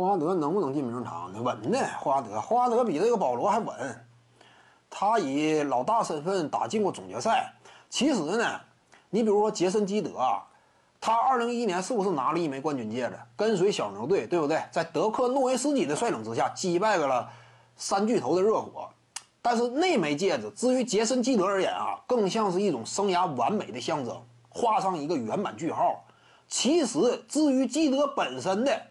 霍华德能不能进名人堂呢？稳呢，霍华德，霍华德比这个保罗还稳。他以老大身份打进过总决赛。其实呢，你比如说杰森基德啊，他二零一一年是不是拿了一枚冠军戒指？跟随小牛队，对不对？在德克诺维斯基的率领之下，击败了三巨头的热火。但是那枚戒指，至于杰森基德而言啊，更像是一种生涯完美的象征，画上一个圆满句号。其实，至于基德本身的。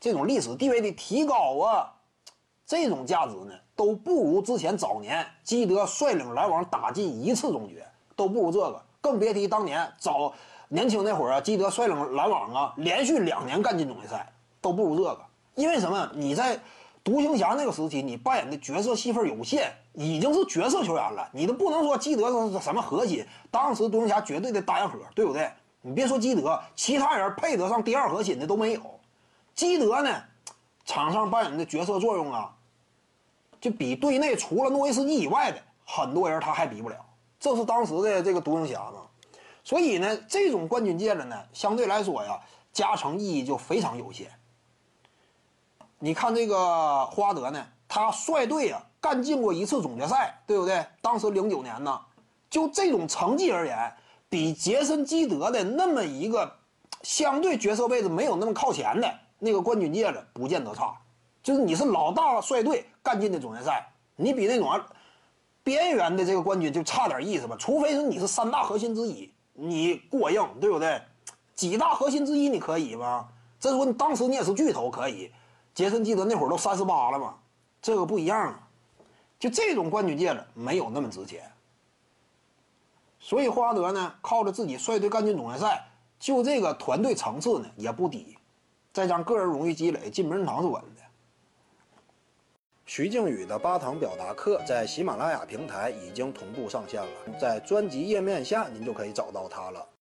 这种历史地位的提高啊，这种价值呢，都不如之前早年基德率领篮网打进一次总决，都不如这个。更别提当年早年轻那会儿啊，基德率领篮网啊，连续两年干进总决赛，都不如这个。因为什么？你在独行侠那个时期，你扮演的角色戏份有限，已经是角色球员了，你都不能说基德是什么核心。当时独行侠绝对的大烟盒，对不对？你别说基德，其他人配得上第二核心的都没有。基德呢，场上扮演的角色作用啊，就比队内除了诺维斯基以外的很多人他还比不了。这是当时的这个独行侠嘛，所以呢，这种冠军戒指呢，相对来说呀，加成意义就非常有限。你看这个霍华德呢，他率队啊干进过一次总决赛，对不对？当时零九年呢，就这种成绩而言，比杰森基德的那么一个相对角色位置没有那么靠前的。那个冠军戒指不见得差，就是你是老大率队干进的总决赛，你比那种边缘的这个冠军就差点意思吧？除非是你是三大核心之一，你过硬，对不对？几大核心之一你可以吗？这说你当时你也是巨头，可以。杰森基德那会儿都三十八了嘛，这个不一样啊。就这种冠军戒指没有那么值钱，所以霍华德呢，靠着自己率队干进总决赛，就这个团队层次呢也不低。再加上个人荣誉积累，进名堂是稳的。徐静宇的八堂表达课在喜马拉雅平台已经同步上线了，在专辑页面下您就可以找到它了。